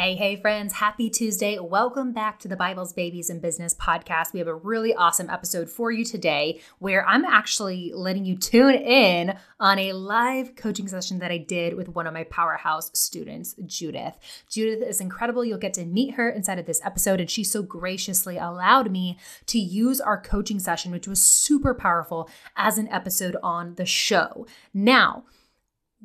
Hey, hey, friends. Happy Tuesday. Welcome back to the Bibles, Babies, and Business podcast. We have a really awesome episode for you today where I'm actually letting you tune in on a live coaching session that I did with one of my powerhouse students, Judith. Judith is incredible. You'll get to meet her inside of this episode, and she so graciously allowed me to use our coaching session, which was super powerful, as an episode on the show. Now,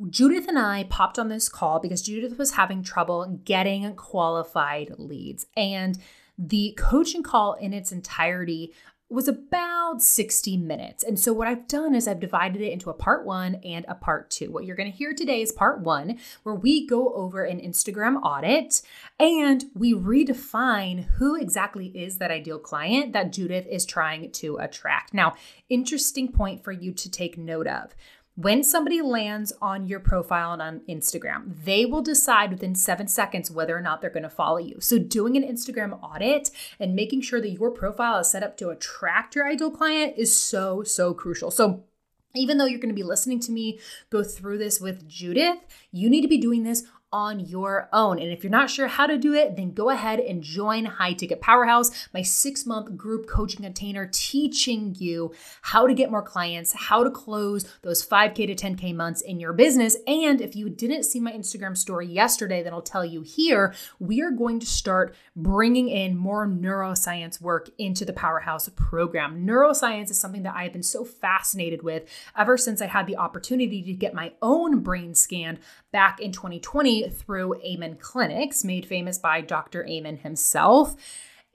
Judith and I popped on this call because Judith was having trouble getting qualified leads. And the coaching call in its entirety was about 60 minutes. And so, what I've done is I've divided it into a part one and a part two. What you're going to hear today is part one, where we go over an Instagram audit and we redefine who exactly is that ideal client that Judith is trying to attract. Now, interesting point for you to take note of. When somebody lands on your profile and on Instagram, they will decide within seven seconds whether or not they're going to follow you. So, doing an Instagram audit and making sure that your profile is set up to attract your ideal client is so, so crucial. So, even though you're going to be listening to me go through this with Judith, you need to be doing this on your own. And if you're not sure how to do it, then go ahead and join High Ticket Powerhouse, my six month group coaching container teaching you how to get more clients, how to close those 5K to 10K months in your business. And if you didn't see my Instagram story yesterday, then I'll tell you here, we are going to start bringing in more neuroscience work into the Powerhouse program. Neuroscience is something that I've been so fascinated with ever since I had the opportunity to get my own brain scanned back in 2020 through Amen Clinics, made famous by Dr. Amen himself.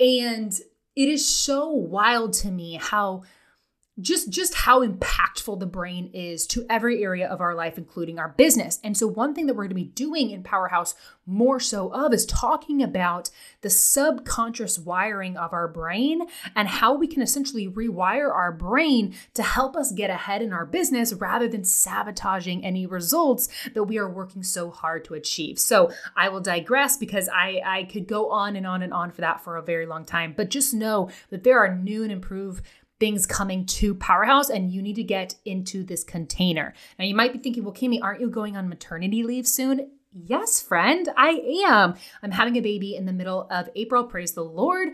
And it is so wild to me how just just how impactful the brain is to every area of our life including our business. And so one thing that we're going to be doing in powerhouse more so of is talking about the subconscious wiring of our brain and how we can essentially rewire our brain to help us get ahead in our business rather than sabotaging any results that we are working so hard to achieve. So i will digress because i i could go on and on and on for that for a very long time but just know that there are new and improved things coming to Powerhouse and you need to get into this container. Now, you might be thinking, well, Camie, aren't you going on maternity leave soon? Yes, friend, I am. I'm having a baby in the middle of April, praise the Lord.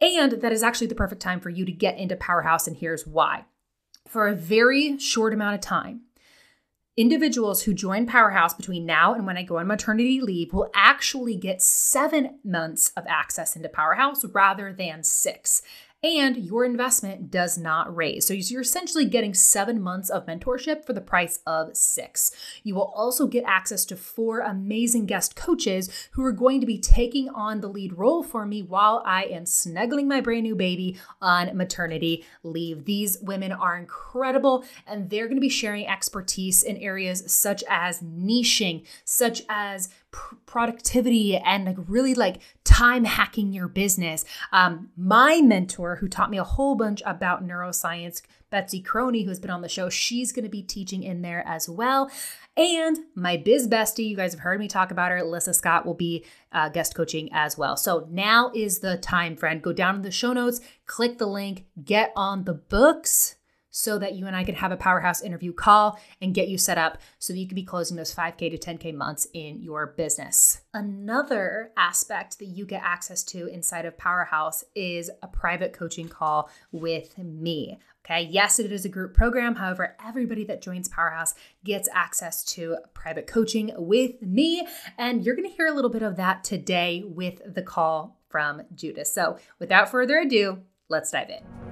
And that is actually the perfect time for you to get into Powerhouse, and here's why. For a very short amount of time, individuals who join Powerhouse between now and when I go on maternity leave will actually get seven months of access into Powerhouse rather than six and your investment does not raise. So you're essentially getting seven months of mentorship for the price of six. You will also get access to four amazing guest coaches who are going to be taking on the lead role for me while I am snuggling my brand new baby on maternity leave. These women are incredible and they're going to be sharing expertise in areas such as niching, such as pr- productivity and like really like time hacking your business. Um, my mentor, who taught me a whole bunch about neuroscience, Betsy Crony, who's been on the show, she's going to be teaching in there as well. And my biz bestie, you guys have heard me talk about her, Alyssa Scott, will be uh, guest coaching as well. So now is the time, friend. Go down to the show notes, click the link, get on the books so that you and I could have a powerhouse interview call and get you set up so that you can be closing those 5K to 10K months in your business. Another aspect that you get access to inside of Powerhouse is a private coaching call with me. Okay, yes, it is a group program. However, everybody that joins Powerhouse gets access to private coaching with me. And you're to hear a little bit of that today with the call from Judith. So, without further ado, let's dive in.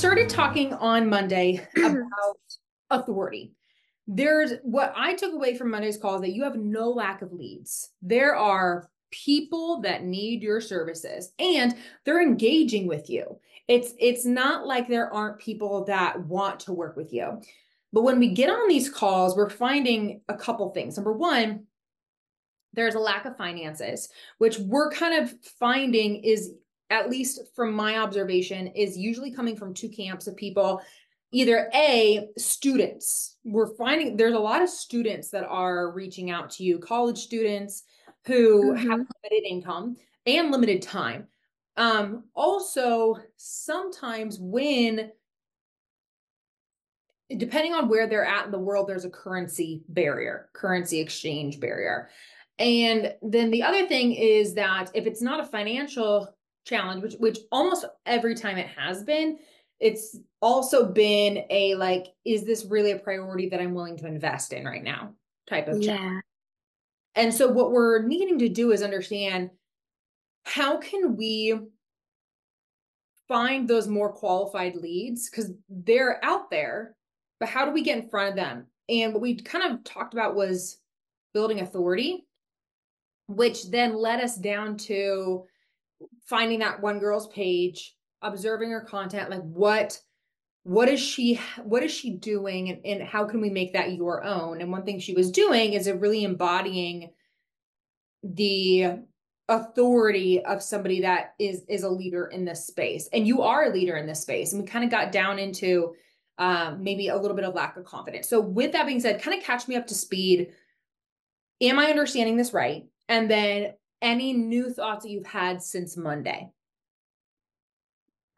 started talking on Monday about authority there's what I took away from Monday's call is that you have no lack of leads. There are people that need your services and they're engaging with you. It's it's not like there aren't people that want to work with you. But when we get on these calls, we're finding a couple things. Number one, there's a lack of finances, which we're kind of finding is at least from my observation is usually coming from two camps of people. Either a students. We're finding there's a lot of students that are reaching out to you college students who mm-hmm. have limited income and limited time. Um also sometimes when depending on where they're at in the world there's a currency barrier currency exchange barrier. And then the other thing is that if it's not a financial challenge which which almost every time it has been it's also been a like is this really a priority that i'm willing to invest in right now type of yeah. And so what we're needing to do is understand how can we find those more qualified leads because they're out there but how do we get in front of them? And what we kind of talked about was building authority which then led us down to finding that one girl's page observing her content like what what is she what is she doing and, and how can we make that your own? And one thing she was doing is really embodying the authority of somebody that is is a leader in this space. And you are a leader in this space. And we kind of got down into um, maybe a little bit of lack of confidence. So with that being said kind of catch me up to speed. Am i understanding this right? And then any new thoughts that you've had since monday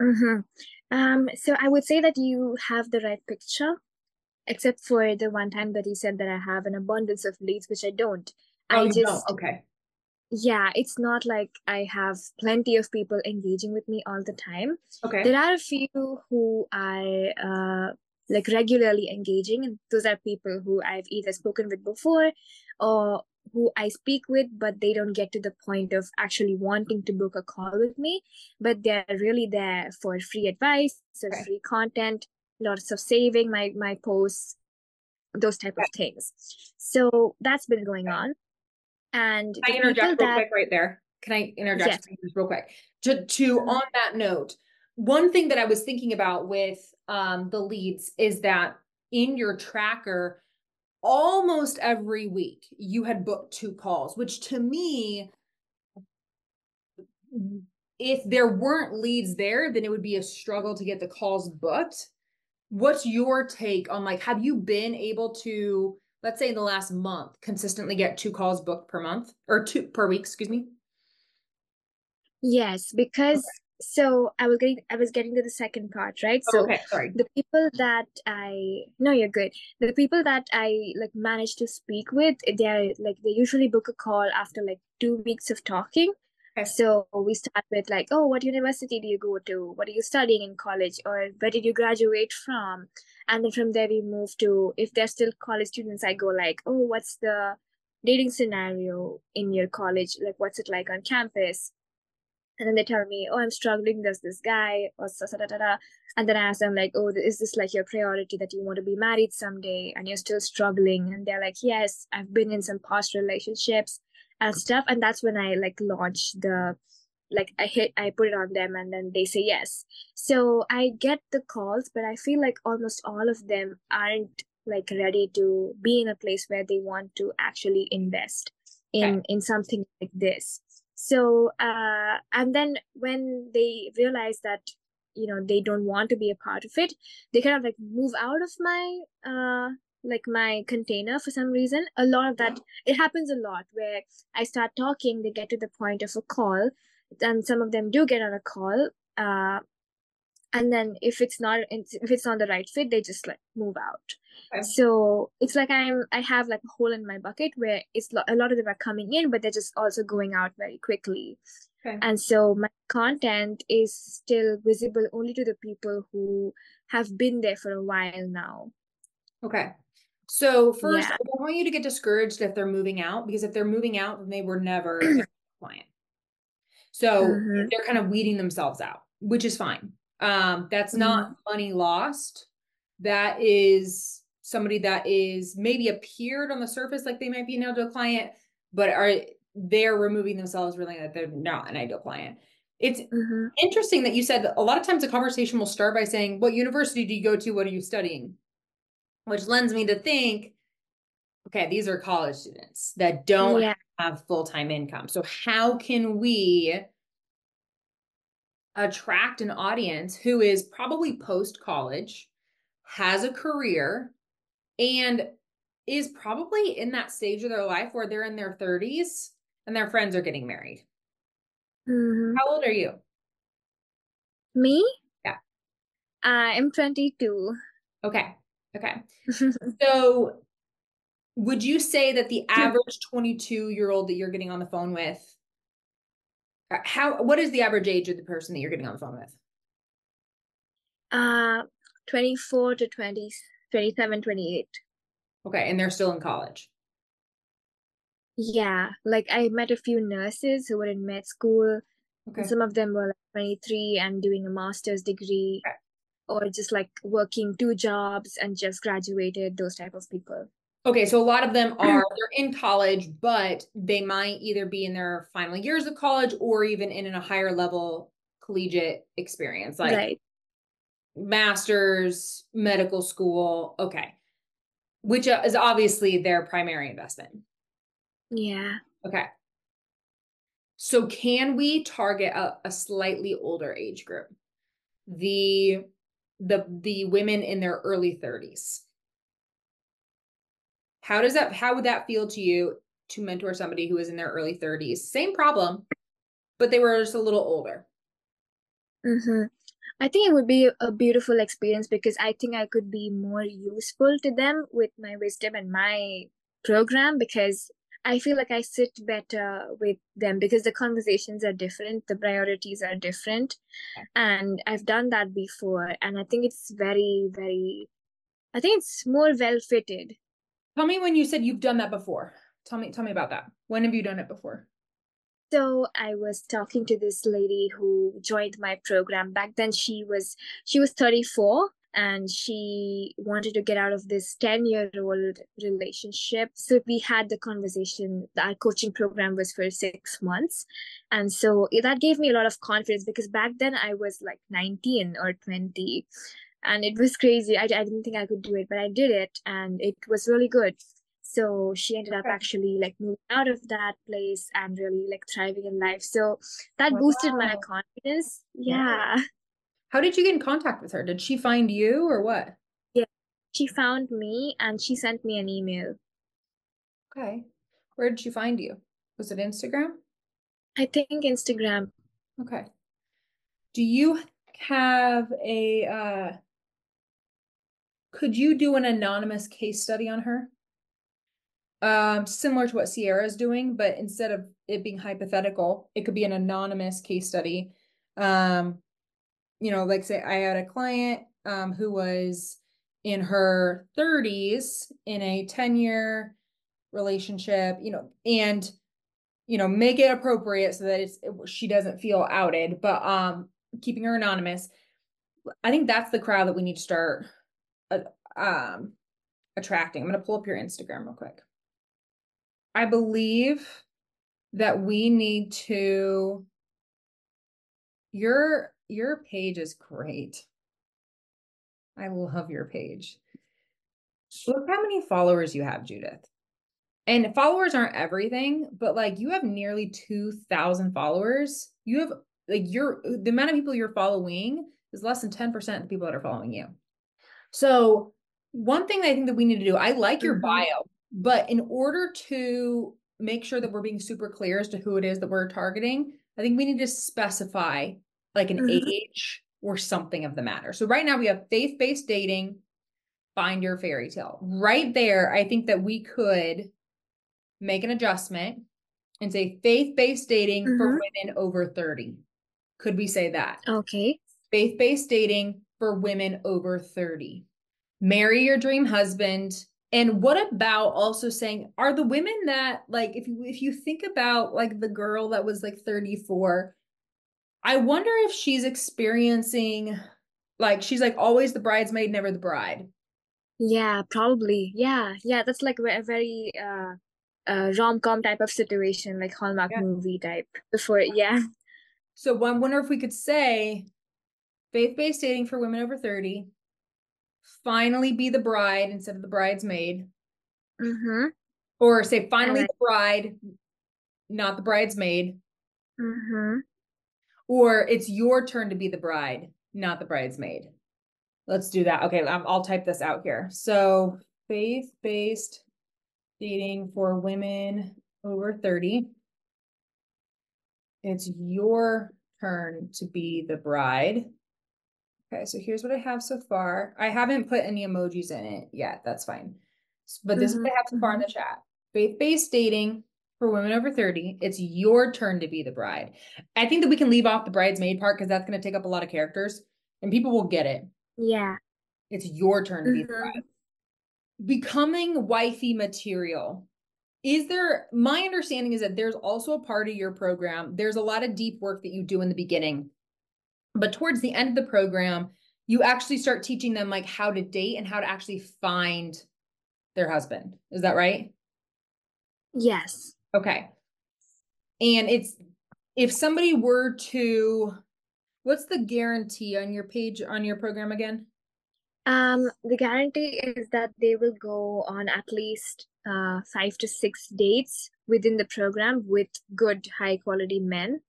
Mm-hmm. Um, so I would say that you have the right picture, except for the one time that you said that I have an abundance of leads, which I don't. Oh, I just don't. okay. Yeah, it's not like I have plenty of people engaging with me all the time. Okay. There are a few who I uh like regularly engaging, and those are people who I've either spoken with before or who I speak with, but they don't get to the point of actually wanting to book a call with me. But they're really there for free advice, so right. free content, lots of saving my my posts, those type of things. So that's been going on. And I interject real that, quick right there? Can I interject yes. real quick? To to mm-hmm. on that note, one thing that I was thinking about with um, the leads is that in your tracker almost every week you had booked two calls, which to me, if there weren't leads there, then it would be a struggle to get the calls booked. What's your take on like, have you been able to, let's say in the last month, consistently get two calls booked per month or two per week, excuse me? Yes, because so I was getting I was getting to the second part, right? Oh, so okay, sorry. the people that I no, you're good. The people that I like managed to speak with, they're like they usually book a call after like two weeks of talking. Okay. So we start with like, oh, what university do you go to? What are you studying in college? Or where did you graduate from? And then from there we move to if they're still college students, I go like, oh, what's the dating scenario in your college? Like what's it like on campus? And then they tell me oh i'm struggling. There's this guy or so, so, da, da, da. and then i ask them like oh is this like your priority that you want to be married someday and you're still struggling? And they're like yes i've been in some past relationships and stuff. And that's when i like launch the like i hit i put it on them and then they say yes. So i get the calls but i feel like almost all of them aren't like ready to be in a place where they want to actually invest in okay. in something like this so uh, and then when they realize that you know they don't want to be a part of it they kind of like move out of my uh like my container for some reason. A lot of that it happens a lot where i start talking they get to the point of a call and some of them do get on a call uh and then if it's not if it's not the right fit they just like move out okay. so it's like i'm i have like a hole in my bucket where it's a lot of them are coming in but they're just also going out very quickly okay. and so my content is still visible only to the people who have been there for a while now okay so first yeah. i don't want you to get discouraged if they're moving out because if they're moving out then they were never a client so mm-hmm. they're kind of weeding themselves out which is fine um, that's not mm-hmm. money lost. That is somebody that is maybe appeared on the surface like they might be an ideal client, but are they're removing themselves really that they're not an ideal client. It's mm-hmm. interesting that you said that a lot of times a conversation will start by saying, What university do you go to? What are you studying? Which lends me to think, okay, these are college students that don't yeah. have full time income. So, how can we attract an audience who is probably post college, has a career, and is probably in that stage of their life where they're in their 30s and their friends are getting married. Mm-hmm. How old are you? Me? Yeah. I'm 22. Okay. Okay. so would you say that the average 22 year old that you're getting on the phone with how what is the average age of the person that you're getting on the phone with uh 24 to 20 27 28 okay and they're still in college yeah like i met a few nurses who were in med school okay. some of them were like 23 and doing a master's degree okay. or just like working two jobs and just graduated those type of people Okay, so a lot of them are they're in college, but they might either be in their final years of college or even in a higher level collegiate experience, like right. masters, medical school. Okay, which uh, is obviously their primary investment. Yeah. Okay. So can we target a, a slightly older age group? The the the women in their early 30s how does that how would that feel to you to mentor somebody who is in their early 30s? Same problem, but they were just a little older. Mm-hmm. I think it would be a beautiful experience because I think I could be more useful to them with my wisdom and my program because I feel like I sit better with them because the conversations are different, the priorities are different. And I've done that before. And I think it's very, very, I think it's more well fitted Tell me when you said you've done that before. Tell me tell me about that. When have you done it before? So I was talking to this lady who joined my program. Back then she was she was 34 and she wanted to get out of this 10 year old relationship so we had the conversation our coaching program was for six months and so that gave me a lot of confidence because back then i was like 19 or 20 and it was crazy. I, I didn't think i could do it but i did it and it was really good. So she ended up actually like moving out of that place and really like thriving in life. So that wow. boosted my confidence. Yeah. How did you get in contact with her? Did she find you or what? Yeah. She found me and she sent me an email. Okay. Where did she find you? Was it instagram? I think instagram. Okay. Do you have a uh could you do an anonymous case study on her? Um, similar to what Sierra is doing, but instead of it being hypothetical, it could be an anonymous case study. Um, you know, like say I had a client um who was in her 30s in a 10 year relationship, you know, and you know, make it appropriate so that it's she doesn't feel outed, but um keeping her anonymous. I think that's the crowd that we need to start uh, um attracting. I'm going to pull up your Instagram real quick. I believe that we need to your your page is great. I love your page. Look how many followers you have, Judith. And followers aren't everything, but like you have nearly 2,000 followers. You have like your the amount of people you're following is less than 10% of the people that are following you. So, one thing I think that we need to do, I like your mm-hmm. bio, but in order to make sure that we're being super clear as to who it is that we're targeting, I think we need to specify like an mm-hmm. age or something of the matter. So right now we have faith-based dating, find your fairy tale. Right there, I think that we could make an adjustment and say faith-based dating mm-hmm. for women over 30. Could we say that? Okay. Faith-based dating for women over 30. Marry your dream husband. And what about also saying are the women that like if you if you think about like the girl that was like 34 I wonder if she's experiencing like she's like always the bridesmaid, never the bride. Yeah, probably. Yeah, yeah. That's like a very uh, uh rom com type of situation, like Hallmark yeah. movie type. Before, yeah. So I wonder if we could say faith based dating for women over thirty. Finally, be the bride instead of the bridesmaid. Mm-hmm. Or say finally the bride, not the bridesmaid. Mm-hmm or it's your turn to be the bride, not the bridesmaid. Let's do that. Okay, I'll type this out here. So, faith based dating for women over 30. It's your turn to be the bride. Okay, so here's what I have so far. I haven't put any emojis in it yet. That's fine. But this mm-hmm. is what I have so far in the chat. Faith based dating for women over 30, it's your turn to be the bride. I think that we can leave off the bridesmaid part because that's going to take up a lot of characters and people will get it. Yeah. It's your turn to mm-hmm. be the mm-hmm. bride. Becoming wifey material. Is there, my understanding is that there's also a part of your program, there's a lot of deep work that you do in the beginning. But towards the end of the program, you actually start teaching them like how to date and how to actually find their husband. Is that right? Yes. Okay. And it's if somebody were to what's the guarantee on your page on your program again? Um, the guarantee is that they will go on at least uh, five to six dates within the program with good, high quality men.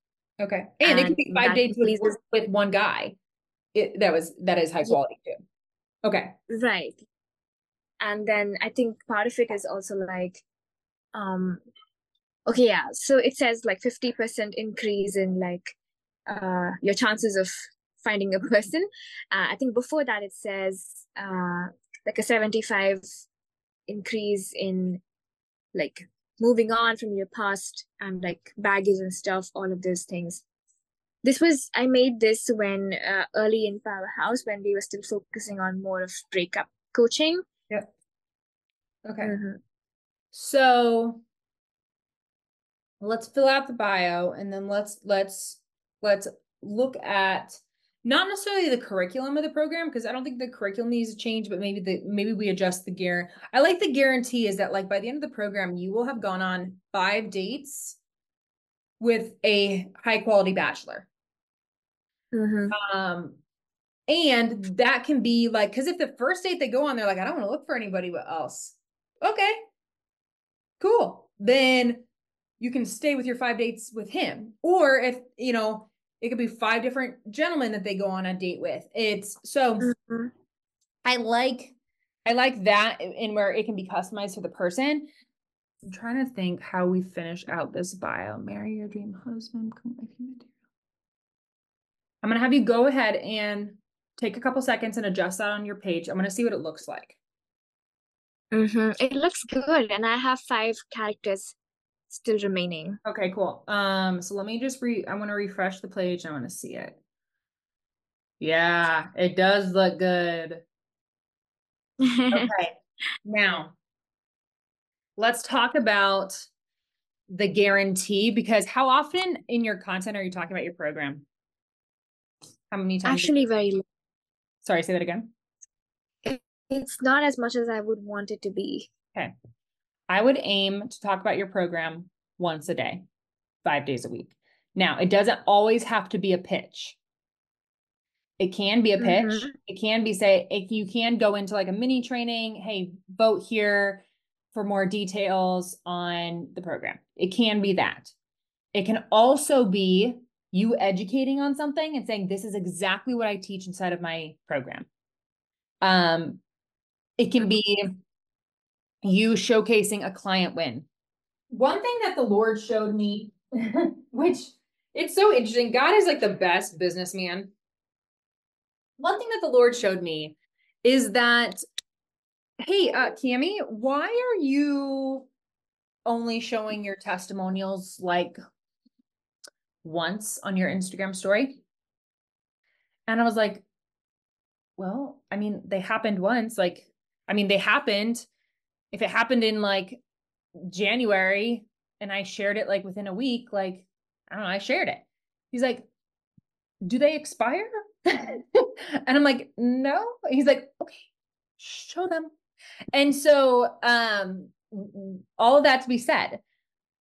Okay, and, and it could be five dates with, with one guy. It, that was that is high quality too. Okay, right. And then I think part of it is also like, um, okay yeah so it says like 50% increase in like uh your chances of finding a person uh, i think before that it says uh like a 75 increase in like moving on from your past and like baggage and stuff all of those things. This was i made this when uh, early in powerhouse when we were still focusing on more of breakup coaching. Yep. Okay. Mm-hmm. so let's fill out the bio and then let's let's let's look at not necessarily the curriculum of the program because I don't think the curriculum needs to change, but maybe the maybe we adjust the gear. I like the guarantee is that like by the end of the program, you will have gone on five dates with a high quality bachelor. Mm-hmm. Um, and that can be like because if the first date they go on, they're like, I don't want to look for anybody else. Okay, cool. Then you can stay with your five dates with him. Or if, you know, it could be five different gentlemen that they go on a date with. It's so mm-hmm. I like I like that in where it can be customized for the person. I'm trying to think how we finish out this bio. Marry your dream husband, I'm going to have you go ahead and take a couple seconds and adjust that on your page. I'm going to see what it looks like. Mm-hmm. It looks good. And I have five characters still remaining. Okay, cool. Um, so let me just re I want to refresh the page. I want to see it. Yeah, it does look good. Okay. now, let's talk about the guarantee because how often in your content are you talking about your program? How many times? Actually, very. Sorry, say that again. It's not as much as I would want it to be. Okay. I would aim to talk about your program once a day, five days a week. Now, it doesn't always have to be a pitch. It can be a pitch. Mm-hmm. It can be say if you can go into like a mini training, hey, vote here for more details on the program. It can be that. It can also be you educating on something and saying this is exactly what I teach inside of my program. Um it can be you showcasing a client win. One thing that the Lord showed me which it's so interesting. God is like the best businessman one thing that the Lord showed me is that, hey, uh, Camie, why are you only showing your testimonials like once on your Instagram story? And I was like, well, I mean, they happened once. Like, I mean, they happened. If it happened in like January and I shared it like within a week, like, I don't know, I shared it. He's like, do they expire? and I'm like, no. He's like, okay, show them. And so, um, all of that to be said,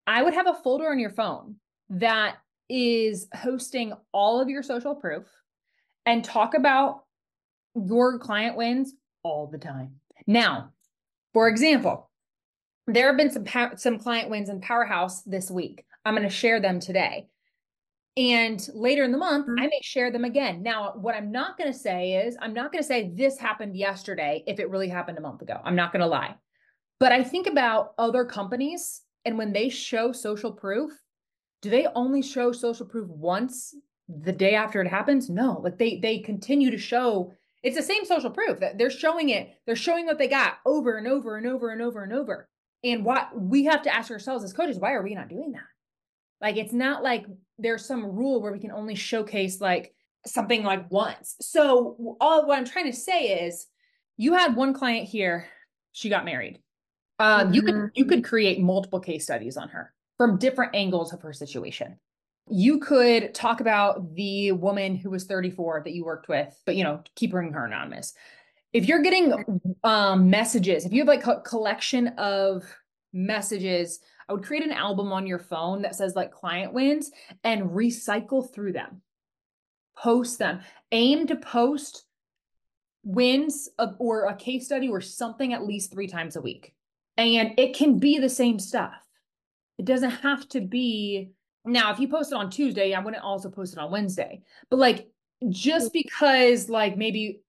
I would have a folder on your phone that is hosting all of your social proof and talk about your client wins all the time. Now, for example, there have been some some client wins in Powerhouse this week. I'm going to share them today. And later in the month, mm-hmm. I may share them again. Now, what I'm not going to say is, I'm not going to say this happened yesterday if it really happened a month ago. I'm not going to lie. But I think about other companies and when they show social proof, do they only show social proof once the day after it happens? No, like they they continue to show it's the same social proof that they're showing it, they're showing what they got over and over and over and over and over. And what we have to ask ourselves as coaches, why are we not doing that? Like it's not like there's some rule where we can only showcase like something like once. So all what I'm trying to say is you had one client here, she got married. Um, mm-hmm. you could mm-hmm. you could create multiple case studies on her from different angles of her situation. You could talk about the woman who was 34 that you worked with, but you know, keeping her anonymous. If you're getting um, messages, if you have like a collection of messages I would create an album on your phone that says like client wins and recycle through them. Post them. Aim to post wins of, or a case study or something at least three times a week. And it can be the same stuff. It doesn't have to be. Now, if you post it on Tuesday, I wouldn't also post it on Wednesday. But like, just because like maybe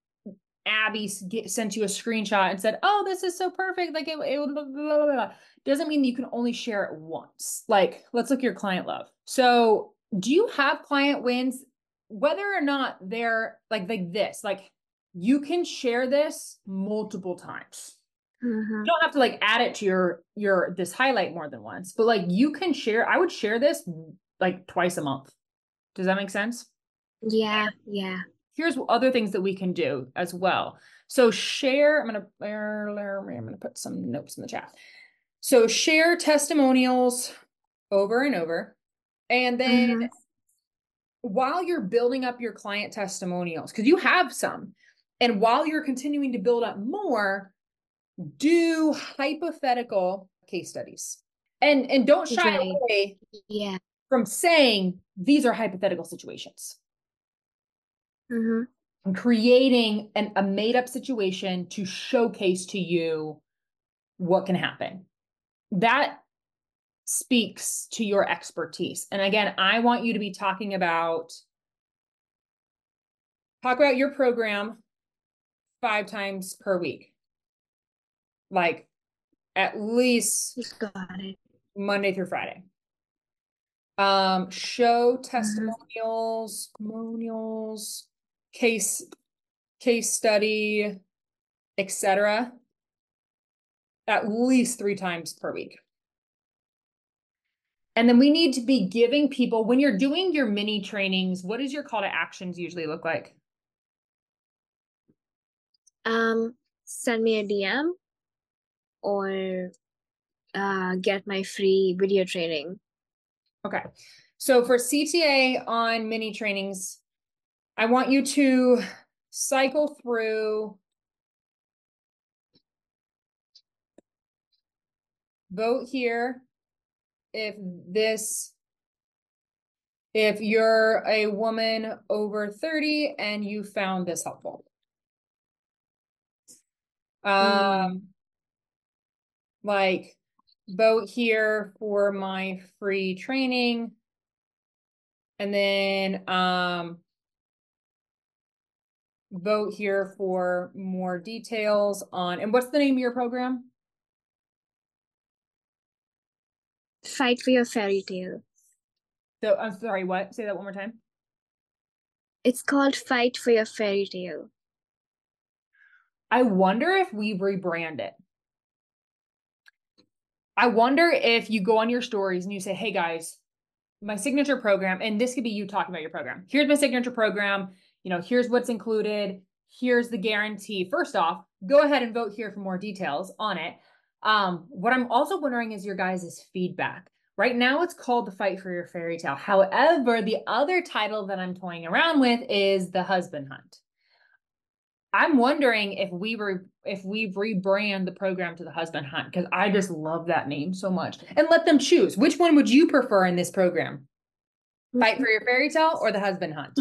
Abby get, sent you a screenshot and said, "Oh, this is so perfect," like it, it blah, blah, blah, doesn't mean you can only share it once. Like, let's look at your client love. So, do you have client wins, whether or not they're like like this? Like, you can share this multiple times. Mm-hmm. You don't have to like add it to your your this highlight more than once, but like you can share. I would share this like twice a month. Does that make sense? Yeah, yeah here's other things that we can do as well. So share, I'm gonna I'm gonna put some notes in the chat. So share testimonials over and over. And then mm-hmm. while you're building up your client testimonials, because you have some, and while you're continuing to build up more, do hypothetical case studies. And and don't shy away yeah. from saying these are hypothetical situations mm-hmm. and creating an, a made up situation to showcase to you what can happen. That speaks to your expertise. And again, I want you to be talking about talk about your program five times per week. Like at least Got it. Monday through Friday. Um, show testimonials, testimonials, case case study, etc. At least three times per week. And then we need to be giving people when you're doing your mini trainings, what does your call to actions usually look like? Um, send me a DM or uh, get my free video training. Okay. So for CTA on mini trainings, I want you to cycle through vote here if this if you're a woman over 30 and you found this helpful. Um mm. Like vote here for my free training. And then um vote here for more details on and what's the name of your program? Fight for your fairy tale. So I'm sorry, what? Say that one more time. It's called Fight for Your Fairy Tale. I wonder if we rebrand it. I wonder if you go on your stories and you say, hey guys, my signature program, and this could be you talking about your program. Here's my signature program. You know, here's what's included. Here's the guarantee. First off, go ahead and vote here for more details on it. Um, what I'm also wondering is your guys' feedback. Right now, it's called The Fight for Your Fairy Tale. However, the other title that I'm toying around with is The Husband Hunt. I'm wondering if we were if we rebrand the program to the husband hunt because I just love that name so much and let them choose. Which one would you prefer in this program? Fight for your fairy tale or the husband hunt?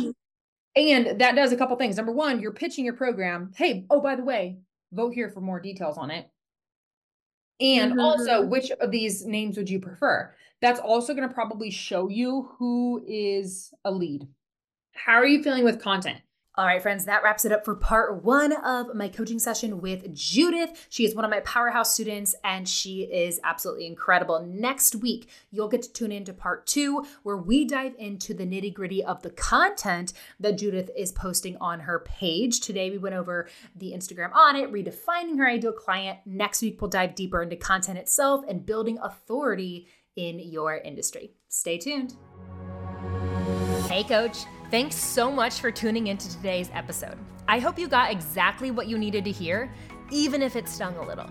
And that does a couple things. Number one you're pitching your program. Hey oh by the way vote here for more details on it. And mm-hmm. also which of these names would you prefer? That's also going to probably show you who is a lead. How are you feeling with content all right, friends, that wraps it up for part one of my coaching session with Judith. She is one of my powerhouse students and she is absolutely incredible. Next week, you'll get to tune in to part two, where we dive into the nitty gritty of the content that Judith is posting on her page. Today, we went over the Instagram audit, redefining her ideal client. Next week, we'll dive deeper into content itself and building authority in your industry. Stay tuned. Hey, coach. Thanks so much for tuning into today's episode. I hope you got exactly what you needed to hear, even if it stung a little.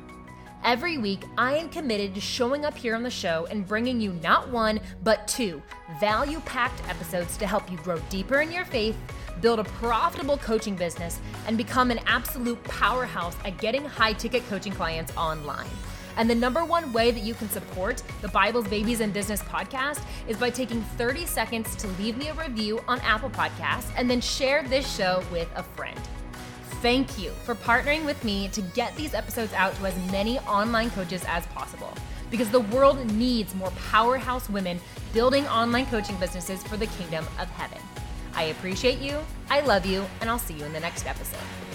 Every week, I am committed to showing up here on the show and bringing you not one, but two value packed episodes to help you grow deeper in your faith, build a profitable coaching business, and become an absolute powerhouse at getting high ticket coaching clients online. And the number one way that you can support the Bibles, Babies, and Business podcast is by taking 30 seconds to leave me a review on Apple Podcasts and then share this show with a friend. Thank you for partnering with me to get these episodes out to as many online coaches as possible because the world needs more powerhouse women building online coaching businesses for the kingdom of heaven. I appreciate you, I love you, and I'll see you in the next episode.